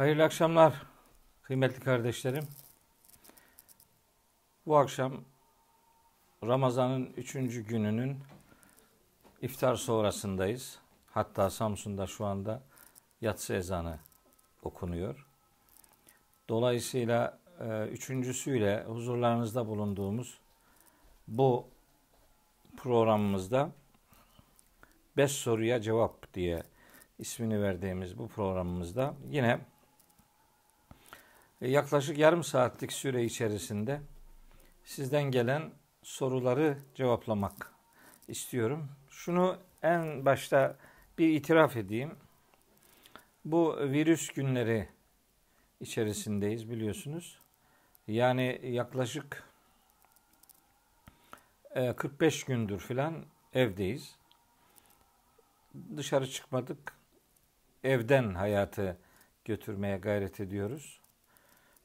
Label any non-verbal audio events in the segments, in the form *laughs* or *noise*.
Hayırlı akşamlar kıymetli kardeşlerim. Bu akşam Ramazan'ın üçüncü gününün iftar sonrasındayız. Hatta Samsun'da şu anda yatsı ezanı okunuyor. Dolayısıyla e, üçüncüsüyle huzurlarınızda bulunduğumuz bu programımızda beş soruya cevap diye ismini verdiğimiz bu programımızda yine yaklaşık yarım saatlik süre içerisinde sizden gelen soruları cevaplamak istiyorum. Şunu en başta bir itiraf edeyim. Bu virüs günleri içerisindeyiz biliyorsunuz. Yani yaklaşık 45 e, gündür filan evdeyiz. Dışarı çıkmadık. Evden hayatı götürmeye gayret ediyoruz.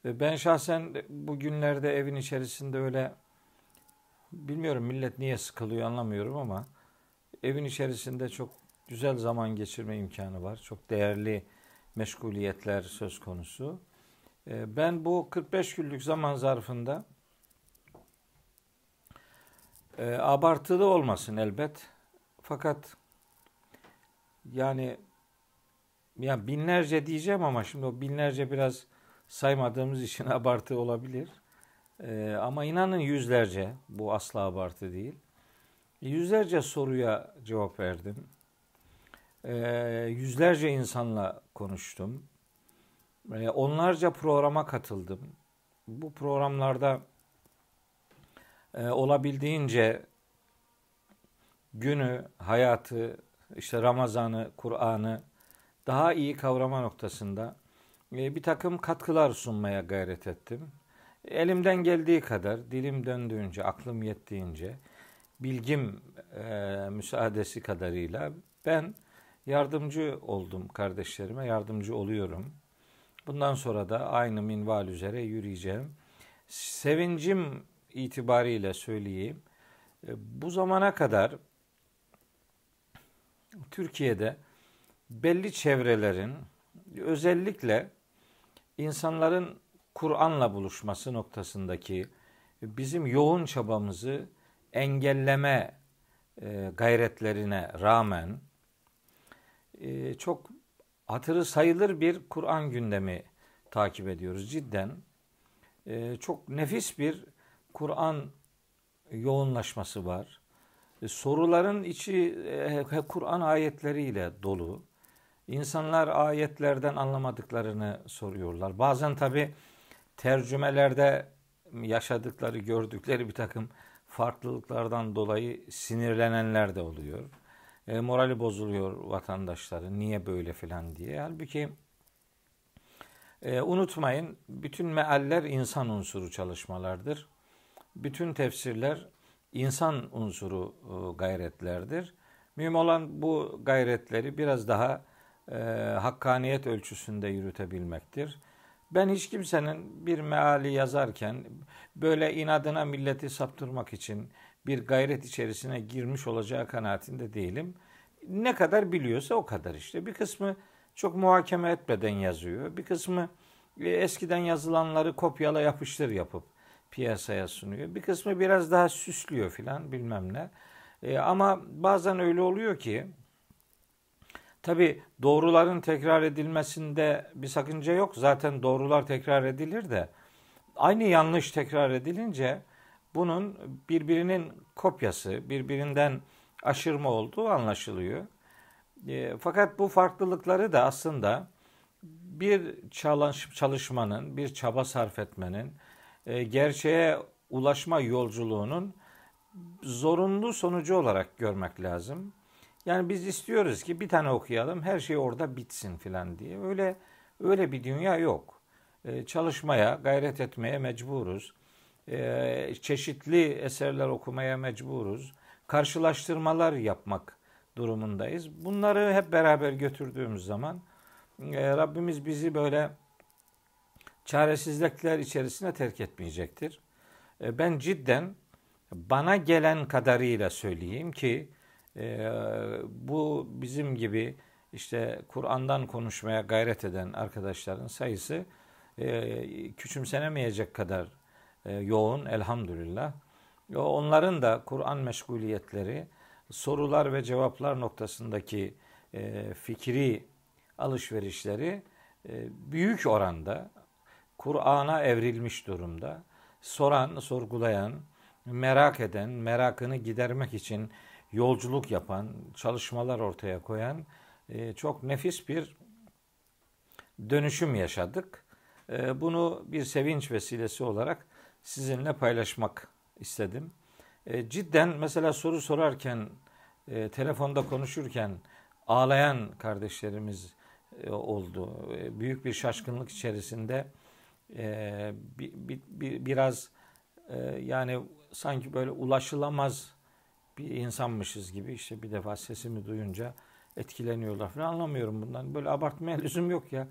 Ben şahsen bu günlerde evin içerisinde öyle bilmiyorum millet niye sıkılıyor anlamıyorum ama evin içerisinde çok güzel zaman geçirme imkanı var. Çok değerli meşguliyetler söz konusu. Ee, ben bu 45 günlük zaman zarfında e, abartılı olmasın elbet. Fakat yani ya binlerce diyeceğim ama şimdi o binlerce biraz saymadığımız için *laughs* abartı olabilir. Ee, ama inanın yüzlerce, bu asla abartı değil. Yüzlerce soruya cevap verdim. Ee, yüzlerce insanla konuştum. Ee, onlarca programa katıldım. Bu programlarda e, olabildiğince günü, hayatı, işte Ramazan'ı, Kur'an'ı daha iyi kavrama noktasında bir takım katkılar sunmaya gayret ettim. Elimden geldiği kadar, dilim döndüğünce, aklım yettiğince, bilgim e, müsaadesi kadarıyla ben yardımcı oldum kardeşlerime, yardımcı oluyorum. Bundan sonra da aynı minval üzere yürüyeceğim. Sevincim itibariyle söyleyeyim. E, bu zamana kadar Türkiye'de belli çevrelerin özellikle insanların Kur'an'la buluşması noktasındaki bizim yoğun çabamızı engelleme e, gayretlerine rağmen e, çok hatırı sayılır bir Kur'an gündemi takip ediyoruz cidden. E, çok nefis bir Kur'an yoğunlaşması var. Soruların içi Kur'an ayetleriyle dolu. İnsanlar ayetlerden anlamadıklarını soruyorlar. Bazen tabi tercümelerde yaşadıkları, gördükleri bir takım farklılıklardan dolayı sinirlenenler de oluyor. E, morali bozuluyor vatandaşların niye böyle filan diye. Halbuki e, unutmayın bütün mealler insan unsuru çalışmalardır. Bütün tefsirler insan unsuru e, gayretlerdir. Mühim olan bu gayretleri biraz daha e, hakkaniyet ölçüsünde yürütebilmektir. Ben hiç kimsenin bir meali yazarken böyle inadına milleti saptırmak için bir gayret içerisine girmiş olacağı kanaatinde değilim. Ne kadar biliyorsa o kadar işte. Bir kısmı çok muhakeme etmeden yazıyor. Bir kısmı e, eskiden yazılanları kopyala yapıştır yapıp piyasaya sunuyor. Bir kısmı biraz daha süslüyor filan bilmem ne. E, ama bazen öyle oluyor ki Tabi doğruların tekrar edilmesinde bir sakınca yok. Zaten doğrular tekrar edilir de aynı yanlış tekrar edilince bunun birbirinin kopyası, birbirinden aşırma olduğu anlaşılıyor. E, fakat bu farklılıkları da aslında bir çalış, çalışmanın, bir çaba sarf etmenin, e, gerçeğe ulaşma yolculuğunun zorunlu sonucu olarak görmek lazım. Yani biz istiyoruz ki bir tane okuyalım, her şey orada bitsin filan diye. Öyle öyle bir dünya yok. Ee, çalışmaya, gayret etmeye mecburuz. Ee, çeşitli eserler okumaya mecburuz. Karşılaştırmalar yapmak durumundayız. Bunları hep beraber götürdüğümüz zaman e, Rabbimiz bizi böyle çaresizlikler içerisine terk etmeyecektir. E, ben cidden bana gelen kadarıyla söyleyeyim ki e, bu bizim gibi işte Kur'an'dan konuşmaya gayret eden arkadaşların sayısı e, küçümsenemeyecek kadar e, yoğun elhamdülillah. Onların da Kur'an meşguliyetleri, sorular ve cevaplar noktasındaki e, fikri alışverişleri e, büyük oranda Kur'an'a evrilmiş durumda. Soran, sorgulayan, merak eden, merakını gidermek için yolculuk yapan, çalışmalar ortaya koyan e, çok nefis bir dönüşüm yaşadık. E, bunu bir sevinç vesilesi olarak sizinle paylaşmak istedim. E, cidden mesela soru sorarken, telefonda konuşurken ağlayan kardeşlerimiz oldu. Büyük bir şaşkınlık içerisinde biraz yani sanki böyle ulaşılamaz bir insanmışız gibi işte bir defa sesimi duyunca etkileniyorlar falan anlamıyorum bundan. Böyle abartmaya *laughs* lüzum yok ya.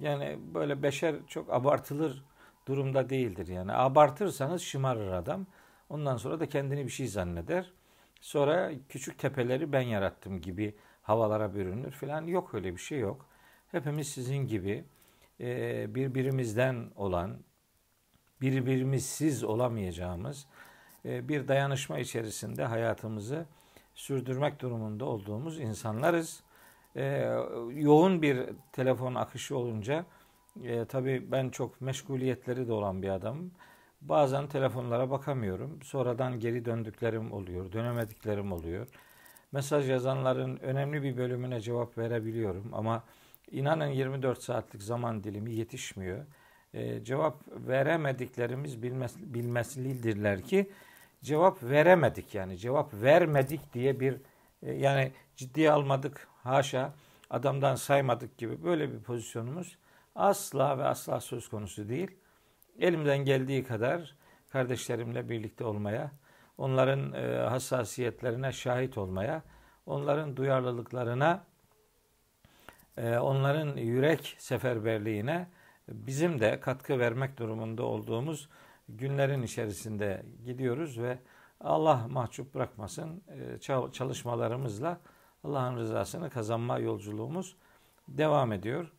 Yani böyle beşer çok abartılır durumda değildir yani. Abartırsanız şımarır adam. Ondan sonra da kendini bir şey zanneder. Sonra küçük tepeleri ben yarattım gibi havalara bürünür falan. Yok öyle bir şey yok. Hepimiz sizin gibi birbirimizden olan, birbirimizsiz olamayacağımız bir dayanışma içerisinde hayatımızı sürdürmek durumunda olduğumuz insanlarız. E, yoğun bir telefon akışı olunca e, tabii ben çok meşguliyetleri de olan bir adamım. Bazen telefonlara bakamıyorum. Sonradan geri döndüklerim oluyor, dönemediklerim oluyor. Mesaj yazanların önemli bir bölümüne cevap verebiliyorum ama inanın 24 saatlik zaman dilimi yetişmiyor. E, cevap veremediklerimiz bilmez, bilmezlidirler ki cevap veremedik yani cevap vermedik diye bir e, yani ciddiye almadık haşa adamdan saymadık gibi böyle bir pozisyonumuz asla ve asla söz konusu değil. Elimden geldiği kadar kardeşlerimle birlikte olmaya, onların e, hassasiyetlerine şahit olmaya, onların duyarlılıklarına, e, onların yürek seferberliğine bizim de katkı vermek durumunda olduğumuz günlerin içerisinde gidiyoruz ve Allah mahcup bırakmasın e, çalışmalarımızla Allah'ın rızasını kazanma yolculuğumuz devam ediyor.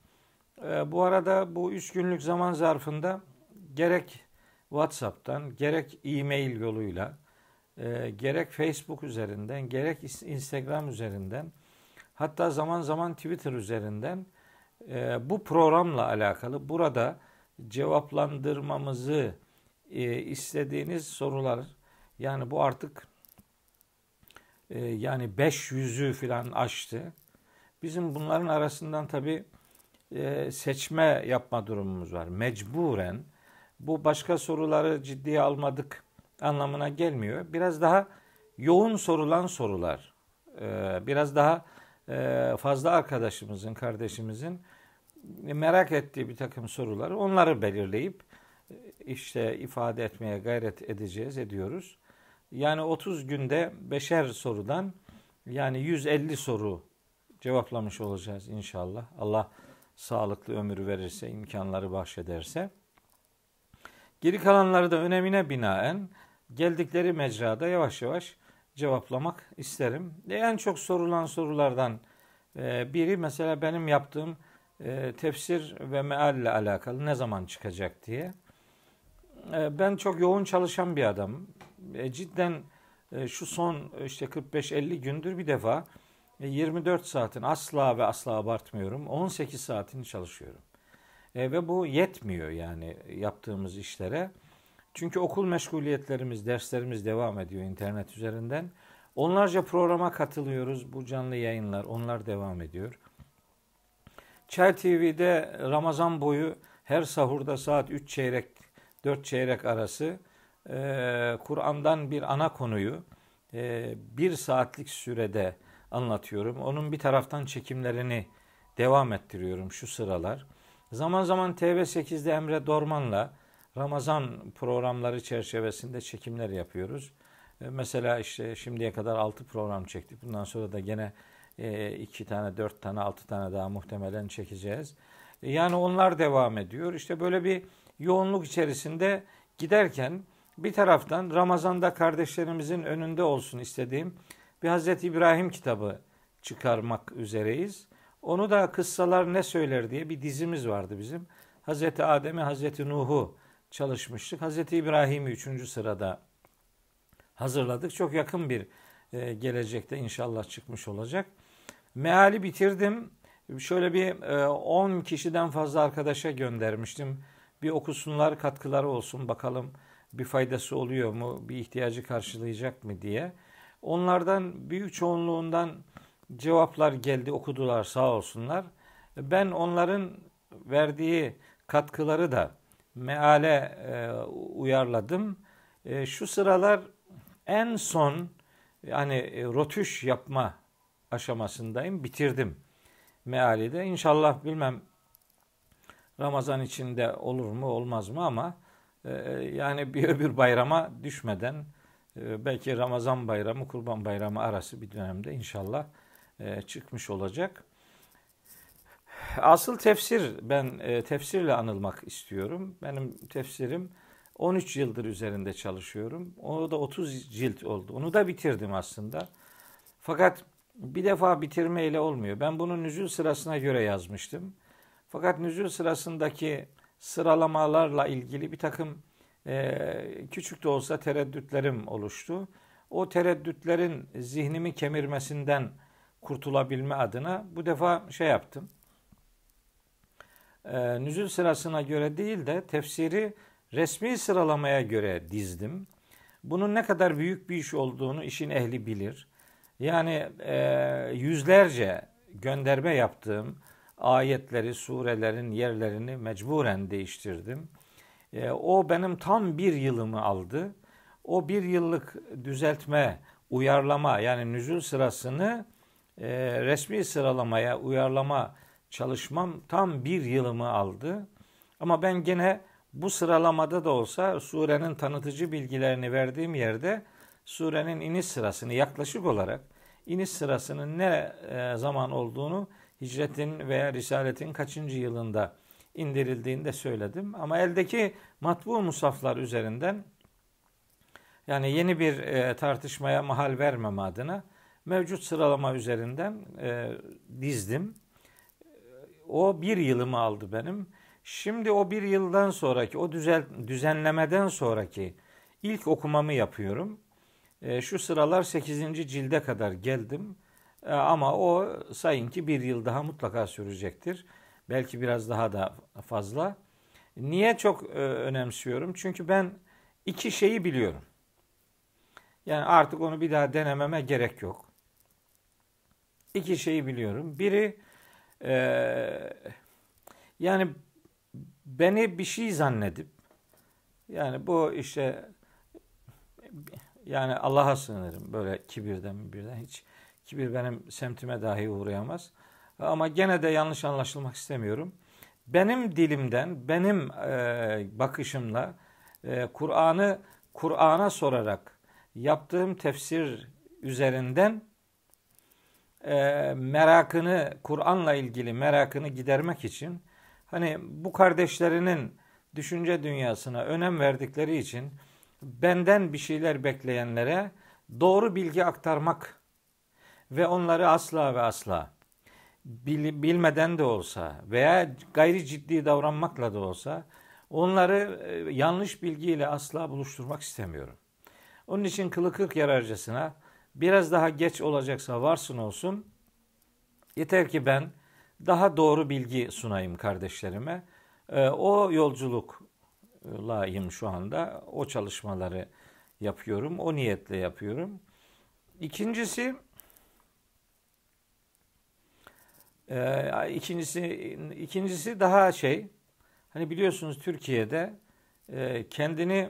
E, bu arada bu üç günlük zaman zarfında gerek WhatsApp'tan gerek e-mail yoluyla e, gerek Facebook üzerinden gerek Instagram üzerinden hatta zaman zaman Twitter üzerinden bu programla alakalı burada cevaplandırmamızı e, istediğiniz sorular yani bu artık e, yani 500'ü falan aştı. Bizim bunların arasından tabi e, seçme yapma durumumuz var. Mecburen bu başka soruları ciddiye almadık anlamına gelmiyor. Biraz daha yoğun sorulan sorular, e, biraz daha e, fazla arkadaşımızın, kardeşimizin merak ettiği bir takım soruları onları belirleyip işte ifade etmeye gayret edeceğiz, ediyoruz. Yani 30 günde beşer sorudan yani 150 soru cevaplamış olacağız inşallah. Allah sağlıklı ömür verirse, imkanları bahşederse. Geri kalanları da önemine binaen geldikleri mecrada yavaş yavaş cevaplamak isterim. En çok sorulan sorulardan e, biri mesela benim yaptığım e, tefsir ve meal ile alakalı ne zaman çıkacak diye. E, ben çok yoğun çalışan bir adamım. E, cidden e, şu son işte 45-50 gündür bir defa 24 saatin asla ve asla abartmıyorum 18 saatini çalışıyorum. ve bu yetmiyor yani yaptığımız işlere. Çünkü okul meşguliyetlerimiz, derslerimiz devam ediyor internet üzerinden. Onlarca programa katılıyoruz. Bu canlı yayınlar, onlar devam ediyor. Çay TV'de Ramazan boyu her sahurda saat 3 çeyrek dört çeyrek arası e, Kur'an'dan bir ana konuyu e, bir saatlik sürede anlatıyorum. Onun bir taraftan çekimlerini devam ettiriyorum şu sıralar. Zaman zaman TV8'de Emre Dorman'la Ramazan programları çerçevesinde çekimler yapıyoruz. E, mesela işte şimdiye kadar 6 program çektik. Bundan sonra da gene 2 e, tane, 4 tane, 6 tane daha muhtemelen çekeceğiz. E, yani onlar devam ediyor. İşte böyle bir yoğunluk içerisinde giderken bir taraftan Ramazan'da kardeşlerimizin önünde olsun istediğim bir Hazreti İbrahim kitabı çıkarmak üzereyiz. Onu da kıssalar ne söyler diye bir dizimiz vardı bizim. Hazreti Adem'i, Hazreti Nuh'u çalışmıştık. Hazreti İbrahim'i üçüncü sırada hazırladık. Çok yakın bir e, gelecekte inşallah çıkmış olacak. Meali bitirdim. Şöyle bir 10 e, kişiden fazla arkadaşa göndermiştim. Bir okusunlar, katkıları olsun bakalım bir faydası oluyor mu, bir ihtiyacı karşılayacak mı diye. Onlardan büyük çoğunluğundan cevaplar geldi, okudular sağ olsunlar. Ben onların verdiği katkıları da meale e, uyarladım. E, şu sıralar en son yani e, rotüş yapma aşamasındayım. Bitirdim meali de. İnşallah bilmem Ramazan içinde olur mu olmaz mı ama e, yani bir *laughs* öbür bayrama düşmeden e, belki Ramazan bayramı Kurban bayramı arası bir dönemde inşallah e, çıkmış olacak. Asıl tefsir ben tefsirle anılmak istiyorum. Benim tefsirim 13 yıldır üzerinde çalışıyorum. O da 30 cilt oldu. Onu da bitirdim aslında. Fakat bir defa bitirmeyle olmuyor. Ben bunu nüzul sırasına göre yazmıştım. Fakat nüzul sırasındaki sıralamalarla ilgili bir takım e, küçük de olsa tereddütlerim oluştu. O tereddütlerin zihnimi kemirmesinden kurtulabilme adına bu defa şey yaptım. E, nüzul sırasına göre değil de tefsiri resmi sıralamaya göre dizdim. Bunun ne kadar büyük bir iş olduğunu işin ehli bilir. Yani e, yüzlerce gönderme yaptığım ayetleri, surelerin yerlerini mecburen değiştirdim. E, o benim tam bir yılımı aldı. O bir yıllık düzeltme, uyarlama yani nüzul sırasını e, resmi sıralamaya uyarlama çalışmam tam bir yılımı aldı. Ama ben gene bu sıralamada da olsa surenin tanıtıcı bilgilerini verdiğim yerde surenin iniş sırasını yaklaşık olarak iniş sırasının ne e, zaman olduğunu hicretin veya risaletin kaçıncı yılında indirildiğini de söyledim. Ama eldeki matbu musaflar üzerinden yani yeni bir e, tartışmaya mahal vermem adına mevcut sıralama üzerinden e, dizdim. O bir yılımı aldı benim. Şimdi o bir yıldan sonraki, o düzel, düzenlemeden sonraki ilk okumamı yapıyorum. E, şu sıralar 8. cilde kadar geldim. E, ama o sayın ki bir yıl daha mutlaka sürecektir. Belki biraz daha da fazla. Niye çok e, önemsiyorum? Çünkü ben iki şeyi biliyorum. Yani artık onu bir daha denememe gerek yok. İki şeyi biliyorum. Biri e, yani beni bir şey zannedip yani bu işte yani Allah'a sığınırım böyle kibirden birden hiç kibir benim semtime dahi uğrayamaz. Ama gene de yanlış anlaşılmak istemiyorum. Benim dilimden, benim e, bakışımla e, Kur'an'ı Kur'an'a sorarak yaptığım tefsir üzerinden e, merakını, Kur'an'la ilgili merakını gidermek için hani bu kardeşlerinin düşünce dünyasına önem verdikleri için benden bir şeyler bekleyenlere doğru bilgi aktarmak ve onları asla ve asla bil, bilmeden de olsa veya gayri ciddi davranmakla da olsa onları e, yanlış bilgiyle asla buluşturmak istemiyorum. Onun için kılı kırk yararcasına biraz daha geç olacaksa varsın olsun. Yeter ki ben daha doğru bilgi sunayım kardeşlerime. E, o yolculuklayım şu anda. O çalışmaları yapıyorum. O niyetle yapıyorum. İkincisi Ee, ikincisi ikincisi daha şey hani biliyorsunuz Türkiye'de e, kendini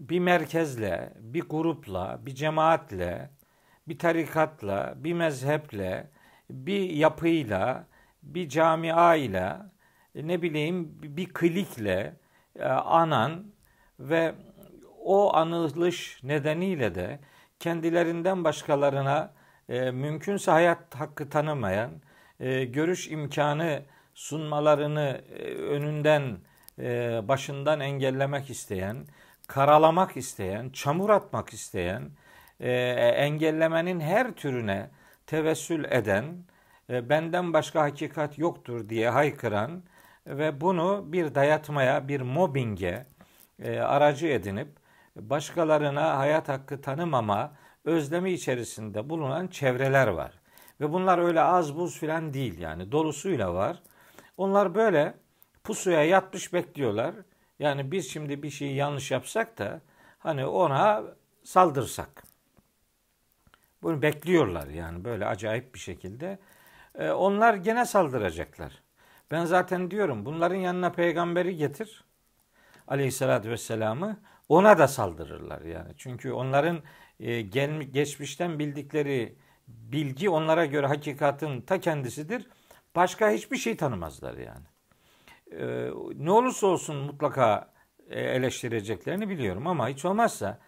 bir merkezle, bir grupla, bir cemaatle, bir tarikatla, bir mezheple, bir yapıyla, bir camiayla, e, ne bileyim bir klikle e, anan ve o anılış nedeniyle de kendilerinden başkalarına e, mümkünse hayat hakkı tanımayan, e, görüş imkanı sunmalarını e, önünden e, başından engellemek isteyen, karalamak isteyen, çamur atmak isteyen, engellemenin her türüne tevessül eden benden başka hakikat yoktur diye haykıran ve bunu bir dayatmaya, bir mobbinge aracı edinip başkalarına hayat hakkı tanımama özlemi içerisinde bulunan çevreler var. Ve bunlar öyle az buz filan değil yani dolusuyla var. Onlar böyle pusuya yatmış bekliyorlar. Yani biz şimdi bir şeyi yanlış yapsak da hani ona saldırsak. Bunu bekliyorlar yani böyle acayip bir şekilde. Ee, onlar gene saldıracaklar. Ben zaten diyorum bunların yanına peygamberi getir. Aleyhissalatü vesselam'ı ona da saldırırlar yani. Çünkü onların e, gel, geçmişten bildikleri bilgi onlara göre hakikatin ta kendisidir. Başka hiçbir şey tanımazlar yani. E, ne olursa olsun mutlaka e, eleştireceklerini biliyorum ama hiç olmazsa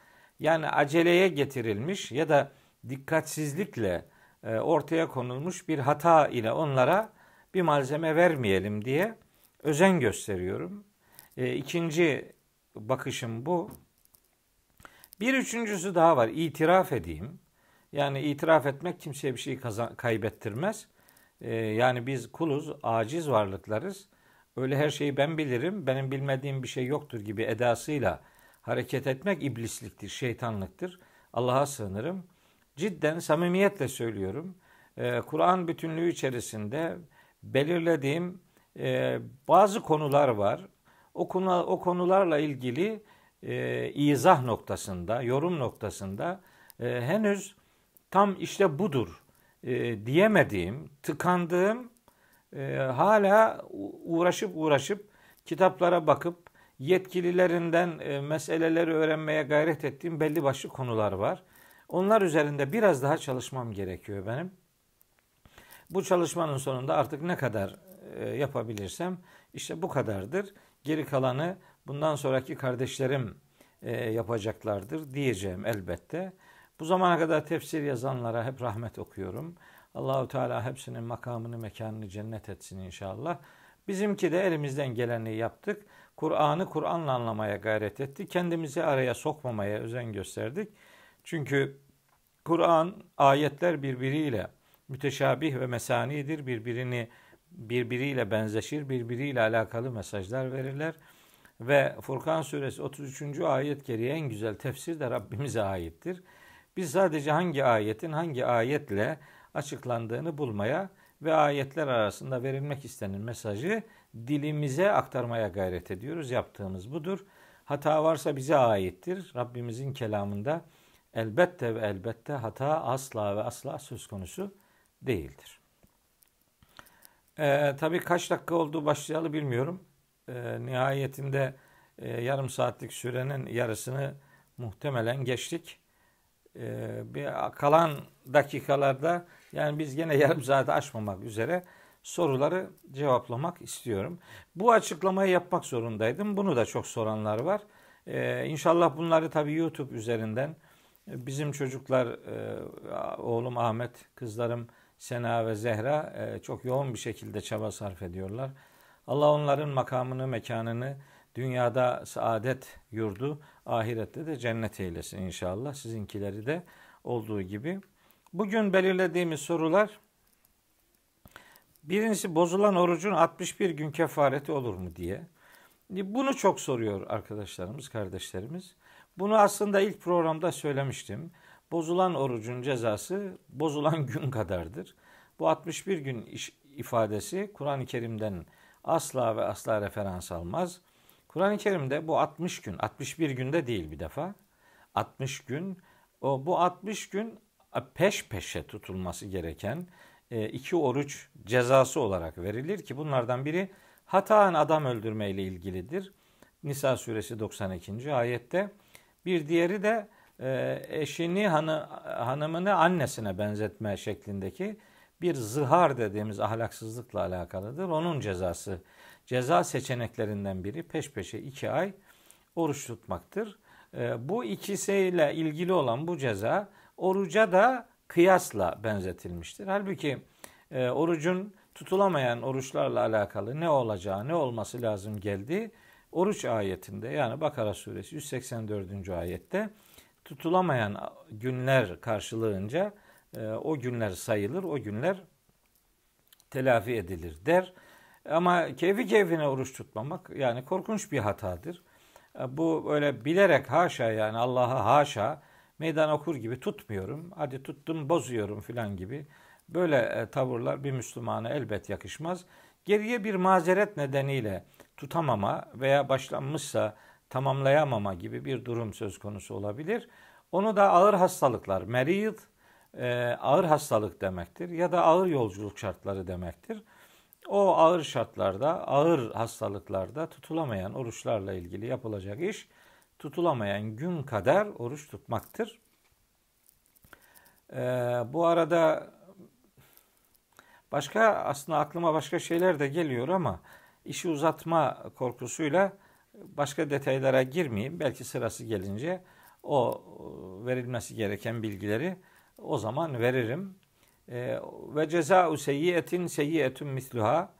yani aceleye getirilmiş ya da dikkatsizlikle e, ortaya konulmuş bir hata ile onlara bir malzeme vermeyelim diye özen gösteriyorum. E, ikinci bakışım bu. Bir üçüncüsü daha var. İtiraf edeyim. Yani itiraf etmek kimseye bir şey kaybettirmez. Ee, yani biz kuluz, aciz varlıklarız. Öyle her şeyi ben bilirim, benim bilmediğim bir şey yoktur gibi edasıyla hareket etmek iblisliktir, şeytanlıktır. Allah'a sığınırım. Cidden samimiyetle söylüyorum. Ee, Kur'an bütünlüğü içerisinde belirlediğim e, bazı konular var. O konularla ilgili e, izah noktasında, yorum noktasında e, henüz tam işte budur e, diyemediğim, tıkandığım, e, hala uğraşıp uğraşıp kitaplara bakıp yetkililerinden e, meseleleri öğrenmeye gayret ettiğim belli başlı konular var. Onlar üzerinde biraz daha çalışmam gerekiyor benim. Bu çalışmanın sonunda artık ne kadar e, yapabilirsem işte bu kadardır. Geri kalanı bundan sonraki kardeşlerim e, yapacaklardır diyeceğim elbette. Bu zamana kadar tefsir yazanlara hep rahmet okuyorum. Allahu Teala hepsinin makamını, mekanını cennet etsin inşallah. Bizimki de elimizden geleni yaptık. Kur'an'ı Kur'an'la anlamaya gayret ettik. Kendimizi araya sokmamaya özen gösterdik. Çünkü Kur'an ayetler birbiriyle müteşabih ve mesanidir. Birbirini birbiriyle benzeşir, birbiriyle alakalı mesajlar verirler. Ve Furkan suresi 33. ayet gereği en güzel tefsir de Rabbimize aittir. Biz sadece hangi ayetin hangi ayetle açıklandığını bulmaya ve ayetler arasında verilmek istenen mesajı dilimize aktarmaya gayret ediyoruz. Yaptığımız budur. Hata varsa bize aittir. Rabbimizin kelamında elbette ve elbette hata asla ve asla söz konusu değildir. Ee, tabii kaç dakika oldu başlayalı bilmiyorum. Ee, nihayetinde e, yarım saatlik sürenin yarısını muhtemelen geçtik. Ee, bir kalan dakikalarda yani biz gene *laughs* yarım saati aşmamak üzere soruları cevaplamak istiyorum. Bu açıklamayı yapmak zorundaydım. Bunu da çok soranlar var. Ee, inşallah bunları tabii YouTube üzerinden bizim çocuklar, e, oğlum Ahmet, kızlarım Sena ve Zehra e, çok yoğun bir şekilde çaba sarf ediyorlar. Allah onların makamını, mekanını dünyada saadet yurdu, ahirette de cennet eylesin inşallah. Sizinkileri de olduğu gibi. Bugün belirlediğimiz sorular birincisi bozulan orucun 61 gün kefareti olur mu diye. Bunu çok soruyor arkadaşlarımız, kardeşlerimiz. Bunu aslında ilk programda söylemiştim. Bozulan orucun cezası bozulan *laughs* gün kadardır. Bu 61 gün ifadesi Kur'an-ı Kerim'den asla ve asla referans almaz. Kur'an-ı Kerim'de bu 60 gün, 61 günde değil bir defa. 60 gün, o bu 60 gün peş peşe tutulması gereken e, iki oruç cezası olarak verilir ki bunlardan biri hataen adam öldürme ile ilgilidir. Nisa suresi 92. ayette. Bir diğeri de e, eşini hanı, hanımını annesine benzetme şeklindeki bir zihar dediğimiz ahlaksızlıkla alakalıdır. Onun cezası, ceza seçeneklerinden biri peş peşe iki ay oruç tutmaktır. E, bu ikisiyle ilgili olan bu ceza oruca da kıyasla benzetilmiştir. Halbuki e, orucun tutulamayan oruçlarla alakalı ne olacağı, ne olması lazım geldi. Oruç ayetinde yani Bakara suresi 184. ayette tutulamayan günler karşılığınca e, o günler sayılır, o günler telafi edilir der. Ama keyfi keyfine oruç tutmamak yani korkunç bir hatadır. Bu öyle bilerek haşa yani Allah'a haşa meydan okur gibi tutmuyorum. Hadi tuttum bozuyorum filan gibi. Böyle e, tavırlar bir Müslümana elbet yakışmaz. Geriye bir mazeret nedeniyle tutamama veya başlanmışsa tamamlayamama gibi bir durum söz konusu olabilir. Onu da ağır hastalıklar, merid, e, ağır hastalık demektir ya da ağır yolculuk şartları demektir. O ağır şartlarda, ağır hastalıklarda tutulamayan oruçlarla ilgili yapılacak iş tutulamayan gün kadar oruç tutmaktır. Ee, bu arada başka aslında aklıma başka şeyler de geliyor ama işi uzatma korkusuyla başka detaylara girmeyeyim. Belki sırası gelince o verilmesi gereken bilgileri o zaman veririm. Ee, ve ceza seyyiyetin seyyiyetun misluha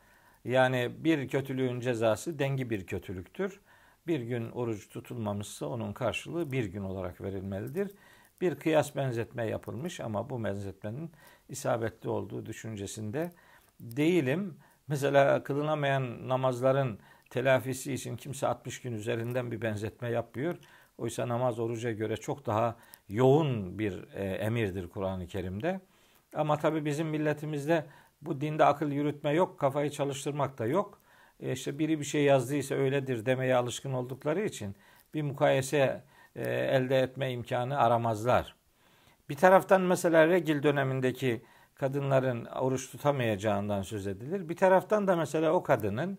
yani bir kötülüğün cezası dengi bir kötülüktür. Bir gün oruç tutulmamışsa onun karşılığı bir gün olarak verilmelidir. Bir kıyas benzetme yapılmış ama bu benzetmenin isabetli olduğu düşüncesinde değilim. Mesela kılınamayan namazların telafisi için kimse 60 gün üzerinden bir benzetme yapmıyor. Oysa namaz oruca göre çok daha yoğun bir e, emirdir Kur'an-ı Kerim'de. Ama tabi bizim milletimizde bu dinde akıl yürütme yok, kafayı çalıştırmak da yok. E işte biri bir şey yazdıysa öyledir demeye alışkın oldukları için bir mukayese e, elde etme imkanı aramazlar. Bir taraftan mesela regil dönemindeki kadınların oruç tutamayacağından söz edilir. Bir taraftan da mesela o kadının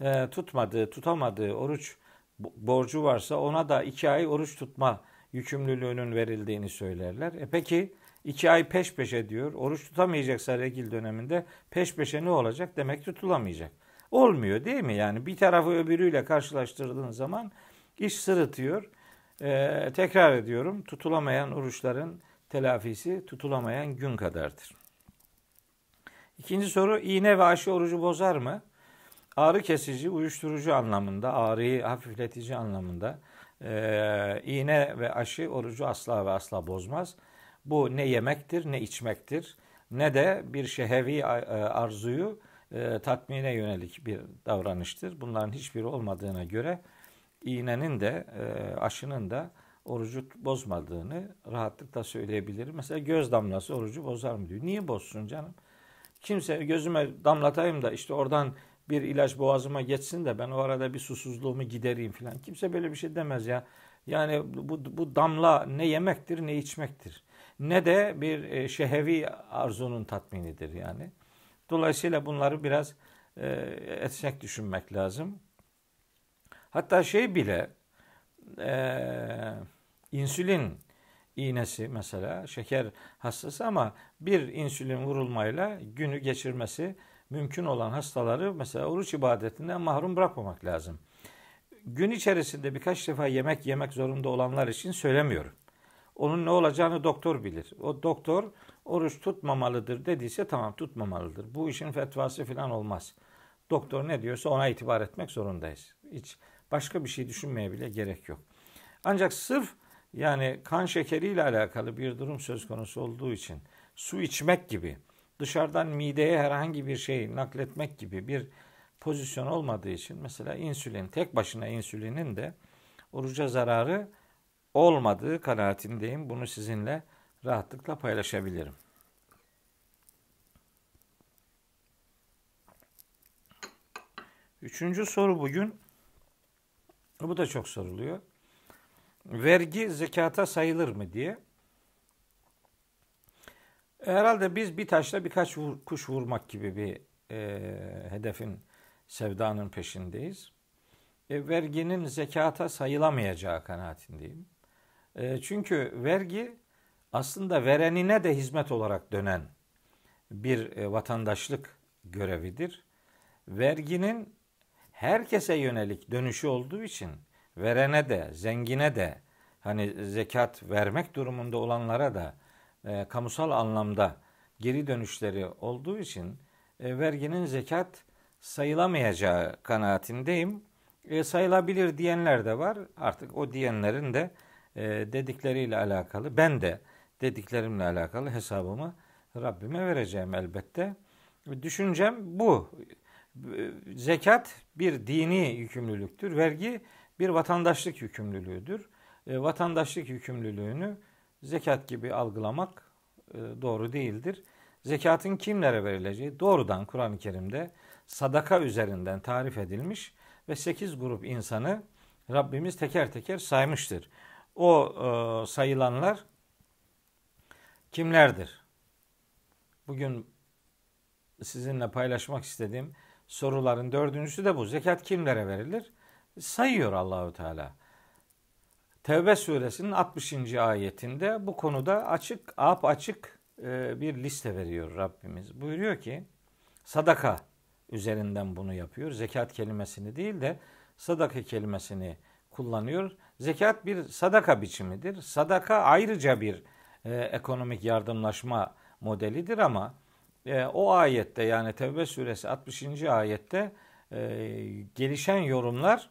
e, tutmadığı, tutamadığı oruç borcu varsa ona da iki ay oruç tutma yükümlülüğünün verildiğini söylerler. E peki iki ay peş peşe diyor. Oruç tutamayacaksa regil döneminde peş peşe ne olacak? Demek tutulamayacak. Olmuyor değil mi? Yani bir tarafı öbürüyle karşılaştırdığın zaman iş sırıtıyor. Ee, tekrar ediyorum tutulamayan oruçların telafisi tutulamayan gün kadardır. İkinci soru iğne ve aşı orucu bozar mı? Ağrı kesici, uyuşturucu anlamında, ağrıyı hafifletici anlamında e, iğne ve aşı orucu asla ve asla bozmaz. Bu ne yemektir ne içmektir ne de bir şehevi e, arzuyu e, tatmine yönelik bir davranıştır. Bunların hiçbiri olmadığına göre iğnenin de e, aşının da orucu bozmadığını rahatlıkla söyleyebilirim. Mesela göz damlası orucu bozar mı diyor. Niye bozsun canım? Kimse gözüme damlatayım da işte oradan bir ilaç boğazıma geçsin de ben o arada bir susuzluğumu gidereyim falan. Kimse böyle bir şey demez ya. Yani bu, bu damla ne yemektir ne içmektir. Ne de bir e, şehevi arzunun tatminidir yani. Dolayısıyla bunları biraz e, esnek düşünmek lazım. Hatta şey bile e, insülin iğnesi mesela şeker hastası ama bir insülin vurulmayla günü geçirmesi mümkün olan hastaları mesela oruç ibadetinden mahrum bırakmamak lazım. Gün içerisinde birkaç defa yemek yemek zorunda olanlar için söylemiyorum. Onun ne olacağını doktor bilir. O doktor oruç tutmamalıdır dediyse tamam tutmamalıdır. Bu işin fetvası falan olmaz. Doktor ne diyorsa ona itibar etmek zorundayız. Hiç başka bir şey düşünmeye bile gerek yok. Ancak sırf yani kan şekeriyle alakalı bir durum söz konusu olduğu için su içmek gibi dışarıdan mideye herhangi bir şey nakletmek gibi bir pozisyon olmadığı için mesela insülin tek başına insülinin de oruca zararı olmadığı kanaatindeyim. Bunu sizinle rahatlıkla paylaşabilirim. Üçüncü soru bugün. Bu da çok soruluyor. Vergi zekata sayılır mı diye. Herhalde biz bir taşla birkaç vur, kuş vurmak gibi bir e, hedefin, sevdanın peşindeyiz. E, verginin zekata sayılamayacağı kanaatindeyim. E, çünkü vergi aslında verenine de hizmet olarak dönen bir e, vatandaşlık görevidir. Verginin herkese yönelik dönüşü olduğu için verene de, zengine de, hani zekat vermek durumunda olanlara da e, kamusal anlamda geri dönüşleri olduğu için e, verginin zekat sayılamayacağı kanaatindeyim. E, sayılabilir diyenler de var. Artık o diyenlerin de e, dedikleriyle alakalı ben de dediklerimle alakalı hesabımı Rabbime vereceğim elbette. düşüncem bu. Zekat bir dini yükümlülüktür. Vergi bir vatandaşlık yükümlülüğüdür. E, vatandaşlık yükümlülüğünü zekat gibi algılamak e, doğru değildir. Zekatın kimlere verileceği doğrudan Kur'an-ı Kerim'de sadaka üzerinden tarif edilmiş ve 8 grup insanı Rabbimiz teker teker saymıştır. O e, sayılanlar kimlerdir? Bugün sizinle paylaşmak istediğim soruların dördüncüsü de bu. Zekat kimlere verilir? Sayıyor Allahü Teala. Tevbe suresinin 60. ayetinde bu konuda açık, ap açık e, bir liste veriyor Rabbimiz. Buyuruyor ki sadaka üzerinden bunu yapıyor. Zekat kelimesini değil de sadaka kelimesini kullanıyor. Zekat bir sadaka biçimidir. Sadaka ayrıca bir e, ekonomik yardımlaşma modelidir ama e, o ayette yani Tevbe suresi 60. ayette e, gelişen yorumlar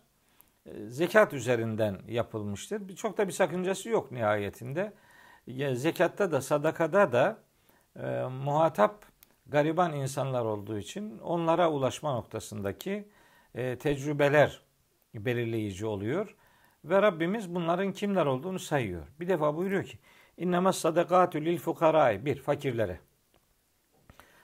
e, zekat üzerinden yapılmıştır. Çok da bir sakıncası yok nihayetinde. E, zekatta da sadakada da e, muhatap gariban insanlar olduğu için onlara ulaşma noktasındaki e, tecrübeler belirleyici oluyor. Ve Rabbimiz bunların kimler olduğunu sayıyor. Bir defa buyuruyor ki İnnemez sadakatü lil fukaray. Bir, fakirlere.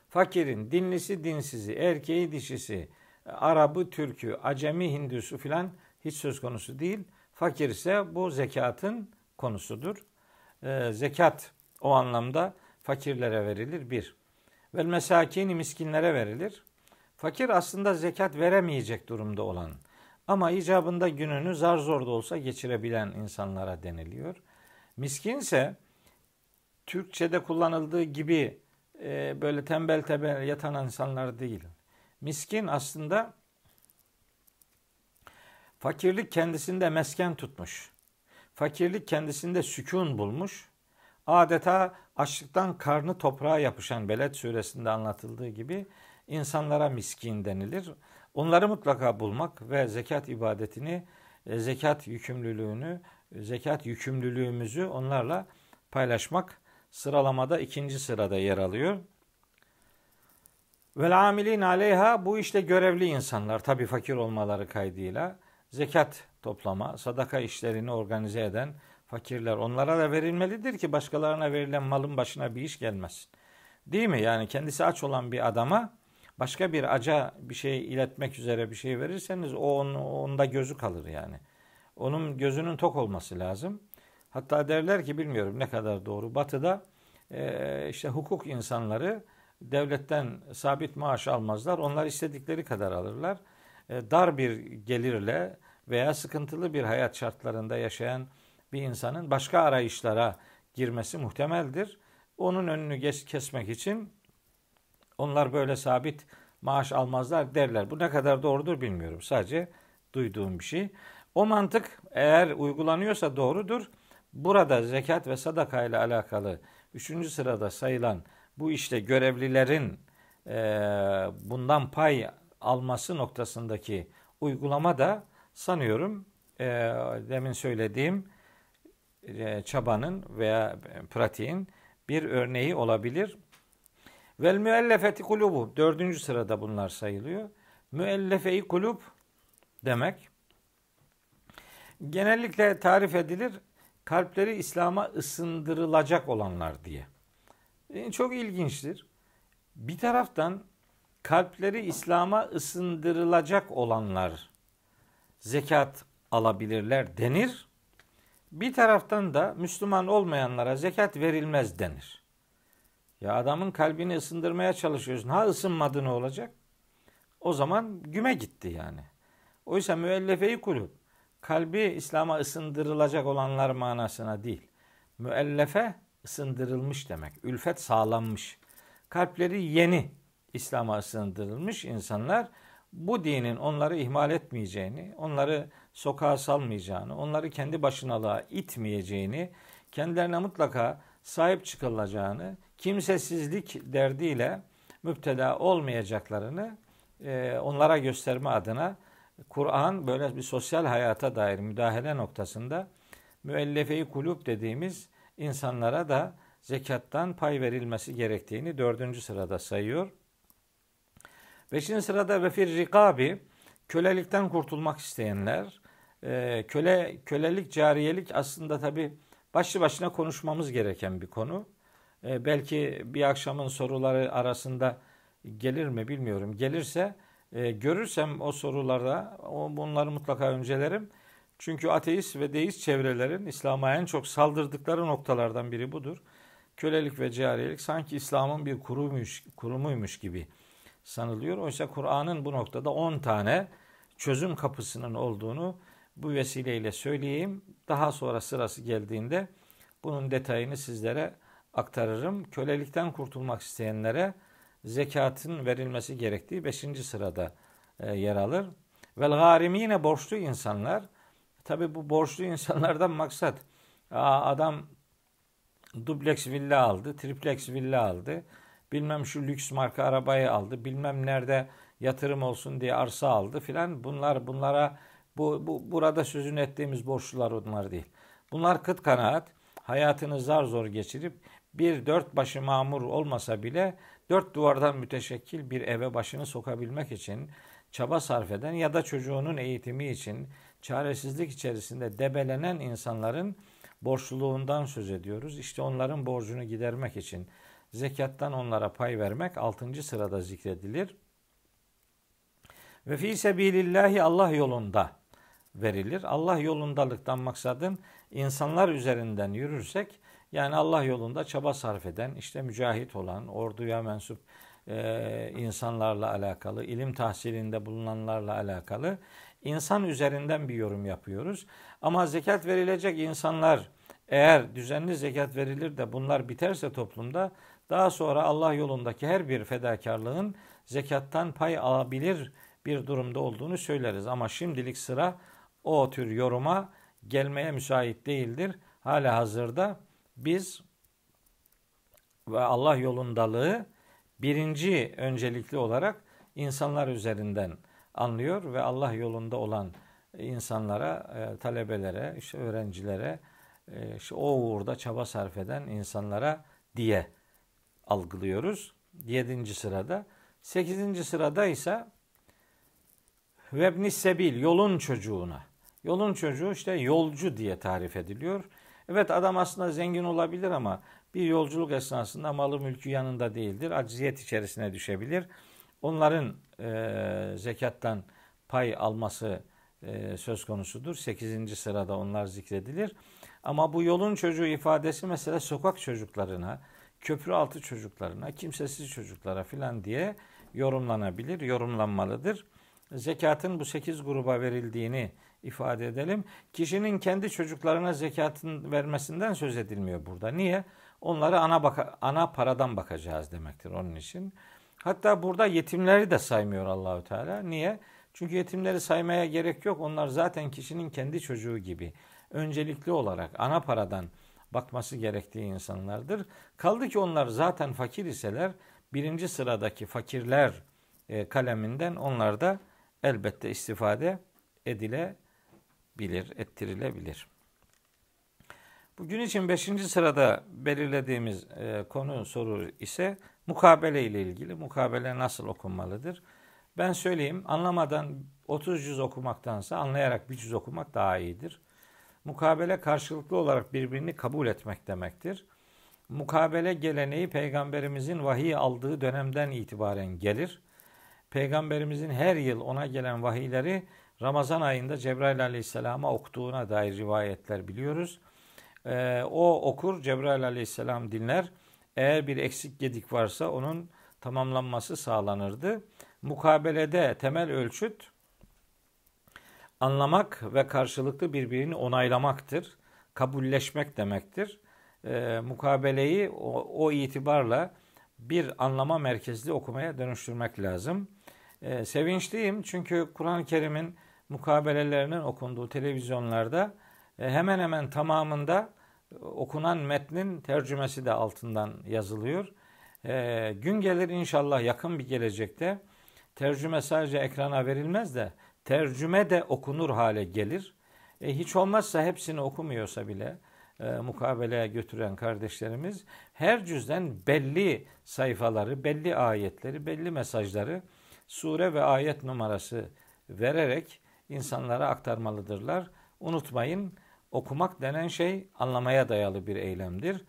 Fakirin dinlisi dinsizi, erkeği dişisi, Arabı, Türkü, Acemi, Hindusu filan hiç söz konusu değil. Fakir ise bu zekatın konusudur. Ee, zekat o anlamda fakirlere verilir. Bir. Ve mesakini miskinlere verilir. Fakir aslında zekat veremeyecek durumda olan ama icabında gününü zar zor da olsa geçirebilen insanlara deniliyor. Miskin ise Türkçe'de kullanıldığı gibi e, böyle tembel tembel yatan insanlar değil. Miskin aslında fakirlik kendisinde mesken tutmuş. Fakirlik kendisinde sükun bulmuş. Adeta açlıktan karnı toprağa yapışan Beled suresinde anlatıldığı gibi insanlara miskin denilir. Onları mutlaka bulmak ve zekat ibadetini, e, zekat yükümlülüğünü, zekat yükümlülüğümüzü onlarla paylaşmak sıralamada ikinci sırada yer alıyor. Vel amilin aleyha bu işte görevli insanlar tabi fakir olmaları kaydıyla zekat toplama, sadaka işlerini organize eden fakirler onlara da verilmelidir ki başkalarına verilen malın başına bir iş gelmesin. Değil mi? Yani kendisi aç olan bir adama başka bir aca bir şey iletmek üzere bir şey verirseniz o onun, onda gözü kalır yani. Onun gözünün tok olması lazım. Hatta derler ki bilmiyorum ne kadar doğru. Batı'da e, işte hukuk insanları devletten sabit maaş almazlar. Onlar istedikleri kadar alırlar. E, dar bir gelirle veya sıkıntılı bir hayat şartlarında yaşayan bir insanın başka arayışlara girmesi muhtemeldir. Onun önünü geç, kesmek için onlar böyle sabit maaş almazlar derler. Bu ne kadar doğrudur bilmiyorum. Sadece duyduğum bir şey. O mantık eğer uygulanıyorsa doğrudur. Burada zekat ve sadaka ile alakalı üçüncü sırada sayılan bu işte görevlilerin e, bundan pay alması noktasındaki uygulama da sanıyorum e, demin söylediğim e, çabanın veya pratiğin bir örneği olabilir. Vel müellefeti kulubu. Dördüncü sırada bunlar sayılıyor. Müellefeyi kulub demek genellikle tarif edilir kalpleri İslam'a ısındırılacak olanlar diye. E, çok ilginçtir. Bir taraftan kalpleri İslam'a ısındırılacak olanlar zekat alabilirler denir. Bir taraftan da Müslüman olmayanlara zekat verilmez denir. Ya adamın kalbini ısındırmaya çalışıyorsun. Ha ısınmadı ne olacak? O zaman güme gitti yani. Oysa müellefeyi kulüp kalbi İslam'a ısındırılacak olanlar manasına değil. Müellefe ısındırılmış demek. Ülfet sağlanmış. Kalpleri yeni İslam'a ısındırılmış insanlar bu dinin onları ihmal etmeyeceğini, onları sokağa salmayacağını, onları kendi başınalığa itmeyeceğini, kendilerine mutlaka sahip çıkılacağını, kimsesizlik derdiyle müptela olmayacaklarını e, onlara gösterme adına Kur'an böyle bir sosyal hayata dair müdahale noktasında müellefe-i kulüp dediğimiz insanlara da zekattan pay verilmesi gerektiğini dördüncü sırada sayıyor. Beşinci sırada ve fir rikabi kölelikten kurtulmak isteyenler. E, köle kölelik, cariyelik aslında tabi başlı başına konuşmamız gereken bir konu. E, belki bir akşamın soruları arasında gelir mi bilmiyorum. Gelirse e, görürsem o sorularda bunları mutlaka öncelerim. Çünkü ateist ve deist çevrelerin İslam'a en çok saldırdıkları noktalardan biri budur. Kölelik ve cariyelik sanki İslam'ın bir kurumuymuş, kurumuymuş gibi sanılıyor. Oysa Kur'an'ın bu noktada 10 tane çözüm kapısının olduğunu bu vesileyle söyleyeyim. Daha sonra sırası geldiğinde bunun detayını sizlere aktarırım. Kölelikten kurtulmak isteyenlere zekatın verilmesi gerektiği 5. sırada e, yer alır. Vel garimine borçlu insanlar. Tabi bu borçlu *laughs* insanlardan maksat adam dubleks villa aldı, triplex villa aldı. Bilmem şu lüks marka arabayı aldı. Bilmem nerede yatırım olsun diye arsa aldı filan. Bunlar bunlara bu, bu burada sözünü ettiğimiz borçlular onlar değil. Bunlar kıt kanaat hayatını zar zor geçirip bir dört başı mamur olmasa bile dört duvardan müteşekkil bir eve başını sokabilmek için çaba sarf eden ya da çocuğunun eğitimi için çaresizlik içerisinde debelenen insanların borçluluğundan söz ediyoruz. İşte onların borcunu gidermek için zekattan onlara pay vermek 6. sırada zikredilir. Ve fi sebilillahi Allah yolunda verilir. Allah yolundalıktan maksadın insanlar üzerinden yürürsek yani Allah yolunda çaba sarf eden, işte mücahit olan, orduya mensup e, insanlarla alakalı, ilim tahsilinde bulunanlarla alakalı insan üzerinden bir yorum yapıyoruz. Ama zekat verilecek insanlar eğer düzenli zekat verilir de bunlar biterse toplumda daha sonra Allah yolundaki her bir fedakarlığın zekattan pay alabilir bir durumda olduğunu söyleriz. Ama şimdilik sıra o tür yoruma gelmeye müsait değildir. Hala hazırda biz ve Allah yolundalığı birinci öncelikli olarak insanlar üzerinden anlıyor ve Allah yolunda olan insanlara, e, talebelere, işte öğrencilere, e, işte o uğurda çaba sarf eden insanlara diye algılıyoruz. Yedinci sırada. Sekizinci sırada ise vebni sebil, yolun çocuğuna. Yolun çocuğu işte yolcu diye tarif ediliyor. Evet adam aslında zengin olabilir ama bir yolculuk esnasında malı mülkü yanında değildir. Acziyet içerisine düşebilir. Onların e, zekattan pay alması e, söz konusudur. 8. sırada onlar zikredilir. Ama bu yolun çocuğu ifadesi mesela sokak çocuklarına, köprü altı çocuklarına, kimsesiz çocuklara filan diye yorumlanabilir, yorumlanmalıdır. Zekatın bu sekiz gruba verildiğini ifade edelim. Kişinin kendi çocuklarına zekatın vermesinden söz edilmiyor burada. Niye? Onları ana baka, ana paradan bakacağız demektir onun için. Hatta burada yetimleri de saymıyor Allahü Teala. Niye? Çünkü yetimleri saymaya gerek yok. Onlar zaten kişinin kendi çocuğu gibi öncelikli olarak ana paradan bakması gerektiği insanlardır. Kaldı ki onlar zaten fakir iseler birinci sıradaki fakirler e, kaleminden onlar da elbette istifade edilebilir, ettirilebilir. Bugün için beşinci sırada belirlediğimiz e, konu soru ise mukabele ile ilgili. Mukabele nasıl okunmalıdır? Ben söyleyeyim anlamadan 30 yüz okumaktansa anlayarak bir yüz okumak daha iyidir. Mukabele karşılıklı olarak birbirini kabul etmek demektir. Mukabele geleneği peygamberimizin vahiy aldığı dönemden itibaren gelir. Peygamberimizin her yıl ona gelen vahiyleri Ramazan ayında Cebrail aleyhisselama okuduğuna dair rivayetler biliyoruz. Ee, o okur, Cebrail aleyhisselam dinler. Eğer bir eksik gedik varsa onun tamamlanması sağlanırdı. Mukabelede temel ölçüt anlamak ve karşılıklı birbirini onaylamaktır. Kabulleşmek demektir. E, mukabeleyi o, o itibarla bir anlama merkezli okumaya dönüştürmek lazım. E, sevinçliyim çünkü Kur'an-ı Kerim'in mukabelelerinin okunduğu televizyonlarda e, hemen hemen tamamında okunan metnin tercümesi de altından yazılıyor. E, gün gelir inşallah yakın bir gelecekte tercüme sadece ekrana verilmez de tercüme de okunur hale gelir. E, hiç olmazsa hepsini okumuyorsa bile e, mukabeleye götüren kardeşlerimiz her cüzden belli sayfaları, belli ayetleri, belli mesajları sure ve ayet numarası vererek insanlara aktarmalıdırlar. Unutmayın okumak denen şey anlamaya dayalı bir eylemdir.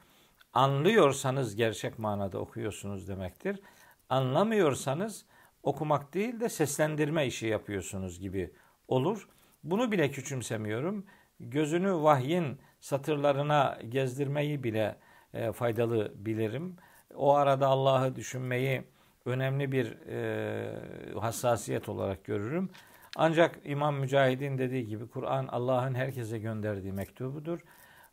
Anlıyorsanız gerçek manada okuyorsunuz demektir. Anlamıyorsanız okumak değil de seslendirme işi yapıyorsunuz gibi olur. Bunu bile küçümsemiyorum. Gözünü vahyin satırlarına gezdirmeyi bile e, faydalı bilirim. O arada Allah'ı düşünmeyi önemli bir e, hassasiyet olarak görürüm. Ancak İmam Mücahid'in dediği gibi Kur'an Allah'ın herkese gönderdiği mektubudur.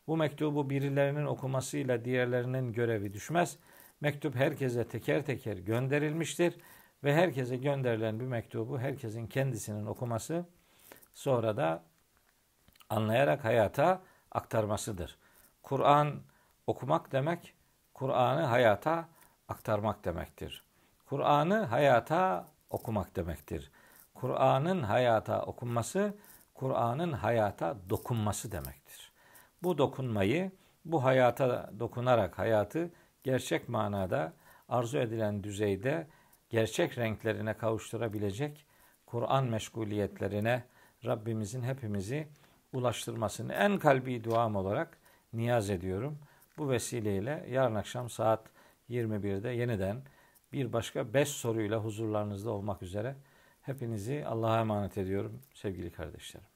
Bu mektubu birilerinin okumasıyla diğerlerinin görevi düşmez. Mektup herkese teker teker gönderilmiştir ve herkese gönderilen bir mektubu herkesin kendisinin okuması sonra da anlayarak hayata aktarmasıdır. Kur'an okumak demek, Kur'an'ı hayata aktarmak demektir. Kur'an'ı hayata okumak demektir. Kur'an'ın hayata okunması, Kur'an'ın hayata dokunması demektir. Bu dokunmayı, bu hayata dokunarak hayatı gerçek manada arzu edilen düzeyde gerçek renklerine kavuşturabilecek Kur'an meşguliyetlerine Rabbimizin hepimizi ulaştırmasını en kalbi duam olarak niyaz ediyorum. Bu vesileyle yarın akşam saat 21'de yeniden bir başka 5 soruyla huzurlarınızda olmak üzere hepinizi Allah'a emanet ediyorum sevgili kardeşlerim.